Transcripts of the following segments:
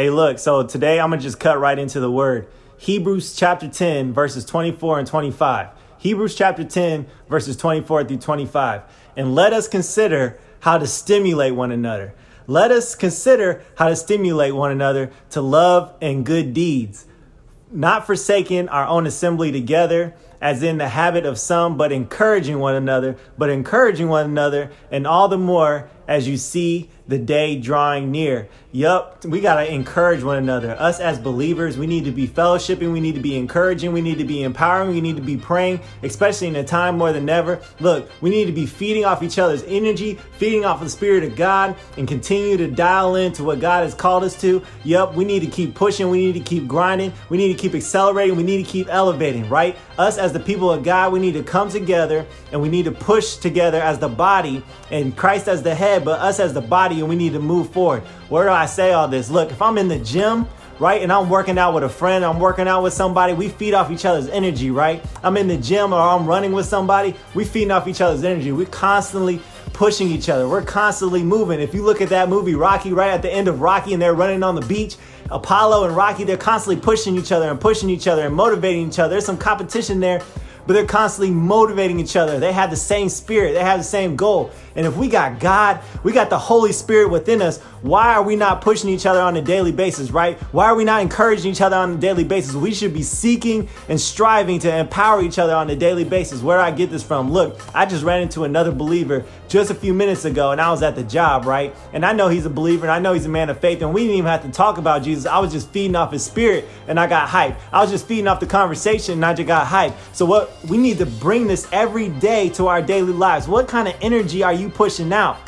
Hey, look, so today I'm going to just cut right into the word. Hebrews chapter 10, verses 24 and 25. Hebrews chapter 10, verses 24 through 25. And let us consider how to stimulate one another. Let us consider how to stimulate one another to love and good deeds, not forsaking our own assembly together, as in the habit of some, but encouraging one another, but encouraging one another, and all the more as you see the day drawing near. Yup, we got to encourage one another. Us as believers, we need to be fellowshipping, we need to be encouraging, we need to be empowering, we need to be praying, especially in a time more than ever. Look, we need to be feeding off each other's energy, feeding off the Spirit of God, and continue to dial into what God has called us to. Yup, we need to keep pushing, we need to keep grinding, we need to keep accelerating, we need to keep elevating, right? Us as the people of God, we need to come together and we need to push together as the body and Christ as the head, but us as the body, and we need to move forward. Where do I say all this? Look, if I'm in the gym, right, and I'm working out with a friend, I'm working out with somebody, we feed off each other's energy, right? I'm in the gym or I'm running with somebody, we feeding off each other's energy. We're constantly pushing each other. We're constantly moving. If you look at that movie Rocky, right at the end of Rocky, and they're running on the beach, Apollo and Rocky, they're constantly pushing each other and pushing each other and motivating each other. There's some competition there but they're constantly motivating each other. They have the same spirit, they have the same goal. And if we got God, we got the Holy Spirit within us, why are we not pushing each other on a daily basis, right? Why are we not encouraging each other on a daily basis? We should be seeking and striving to empower each other on a daily basis. Where do I get this from? Look, I just ran into another believer just a few minutes ago and I was at the job, right? And I know he's a believer and I know he's a man of faith and we didn't even have to talk about Jesus. I was just feeding off his spirit and I got hyped. I was just feeding off the conversation and I just got hyped. So what we need to bring this every day to our daily lives. What kind of energy are you pushing out?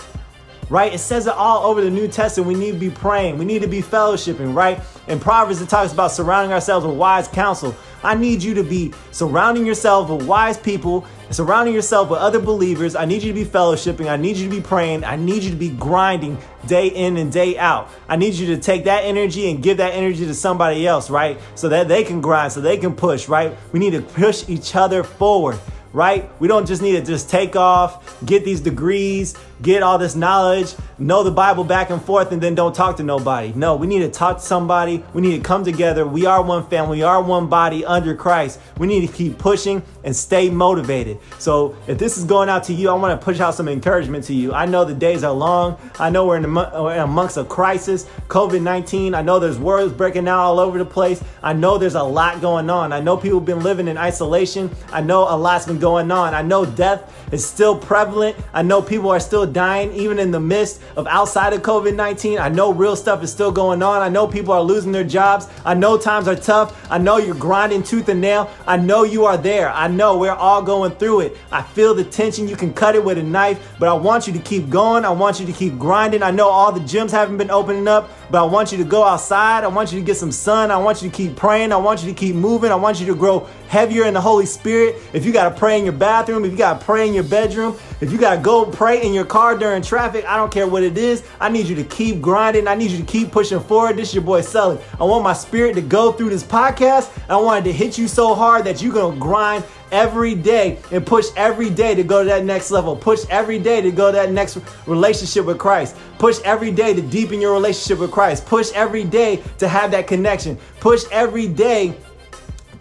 Right? It says it all over the New Testament. We need to be praying. We need to be fellowshipping, right? In Proverbs, it talks about surrounding ourselves with wise counsel. I need you to be surrounding yourself with wise people, surrounding yourself with other believers. I need you to be fellowshipping. I need you to be praying. I need you to be grinding day in and day out. I need you to take that energy and give that energy to somebody else, right? So that they can grind, so they can push, right? We need to push each other forward right? We don't just need to just take off, get these degrees, get all this knowledge, know the Bible back and forth, and then don't talk to nobody. No, we need to talk to somebody. We need to come together. We are one family, we are one body under Christ. We need to keep pushing and stay motivated. So if this is going out to you, I want to push out some encouragement to you. I know the days are long. I know we're in, amongst a crisis, COVID 19. I know there's wars breaking out all over the place. I know there's a lot going on. I know people have been living in isolation. I know a lot's been going on. I know death is still prevalent. I know people are still dying, even in the midst of outside of COVID 19. I know real stuff is still going on. I know people are losing their jobs. I know times are tough. I know you're grinding tooth and nail. I know you are there. I know we're all going through it. I feel the tension. You can cut it with a knife, but I want you to keep going. I want you to keep grinding. I know all the gyms haven't been opening up, but I want you to go outside. I want you to get some sun. I want you to keep praying. I want you to keep moving. I want you to grow heavier in the Holy Spirit. If you got to pray in your bathroom, if you got to pray in your bedroom, if you got to go pray in your car during traffic, I don't care what it is. I need you to keep grinding. I need you to keep pushing forward. This is your boy Sully. I want my spirit to go through this podcast. I wanted to hit you so hard that you're going to grind every day and push every day to go to that next level. Push every day to go to that next relationship with Christ. Push every day to deepen your relationship with Christ. Push every day to have that connection. Push every day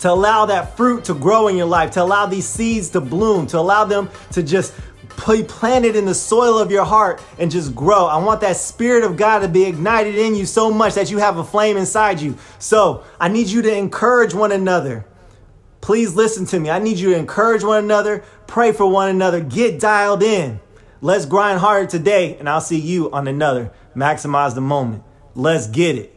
to allow that fruit to grow in your life, to allow these seeds to bloom, to allow them to just be planted in the soil of your heart and just grow. I want that spirit of God to be ignited in you so much that you have a flame inside you. So I need you to encourage one another. Please listen to me. I need you to encourage one another, pray for one another, get dialed in. Let's grind harder today, and I'll see you on another. Maximize the moment. Let's get it.